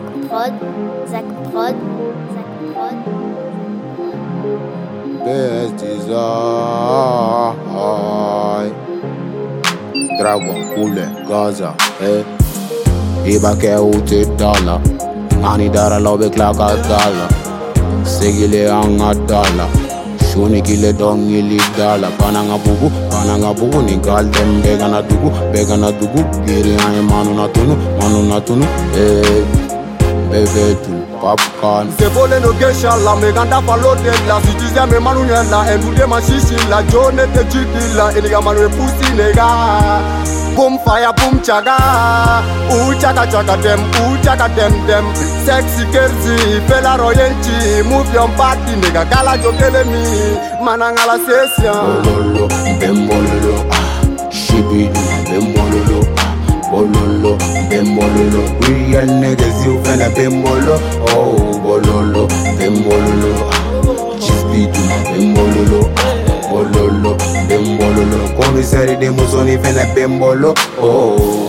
Zack Prod, Zack Prod, Zack Prod. Best design Dragon, Kule, Gaza, eh? Iba ke uti dala Ani dara lobe klaka dala Segile anga dala Shuni kile dongili dala Kana nga bugu, kana nga bugu Ni galden bega na dugu, bega na dugu. Giri anye manu na tunu, manu na tunu Eh, bebe tu popcorn Sevole no gesha la meganda falote la Sitizia me manu nyela Endude mashishi la Jone te chiki la Iliga manu e pussy nega Boom fire boom chaga. Ooh chaga chaga dem Ooh chaga dem dem. Sexy kerzi Fela royenchi Move your body nigga. Gala jokele mi Manangala session Bololo, bembololo, ah, shibidu, bembololo, ah, bololo, bembololo. Real niggas, you finna bembolo, oh, bololo, bembololo, ah, shibidu, bembololo, ah, bololo, bembololo. Commissary de musoni finna bembolo, oh.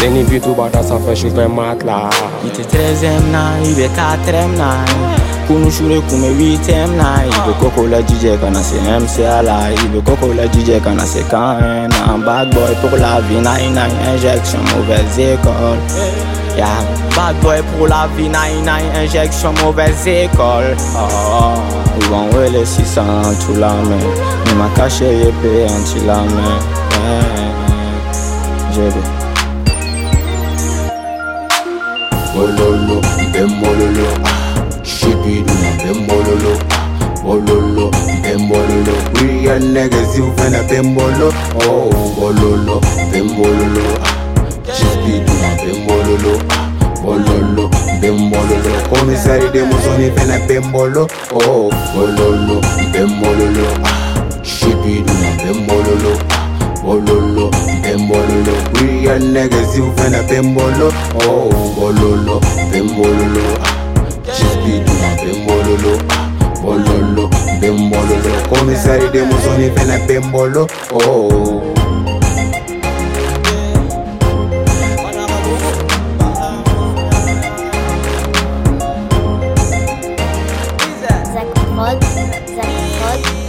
Den i bytte bara sanfɛ sufɛ ma tila I tɛ trezɛm na i bɛ katrɛm na kunusure kun bɛ witɛm na i bɛ koko lajijɛ ka se la i koko lajijɛ ka na se un Bad boy pour la vie 99 injection mauvaise école yeah. Bad boy pour la vie 99 injection mauvaise école oh, oh. Ils vont wele la mɛ ni ma kashe ye pe an ti la mɛ yeah. Bololo, bembololo, ah, shibidu, bembololo, ah, bololo, bembololo. Real niggas, you finna bembolo, oh, bololo, bembololo, ah, shibidu, bembololo, ah, bololo, bembololo. Commissary de musoni finna bembolo, oh, bololo, find niggas, you. Oh, bololo, bimbololo. Just be do my bimbololo. Bololo, bimbololo. Commissary. Oh. Zach Mod, Zach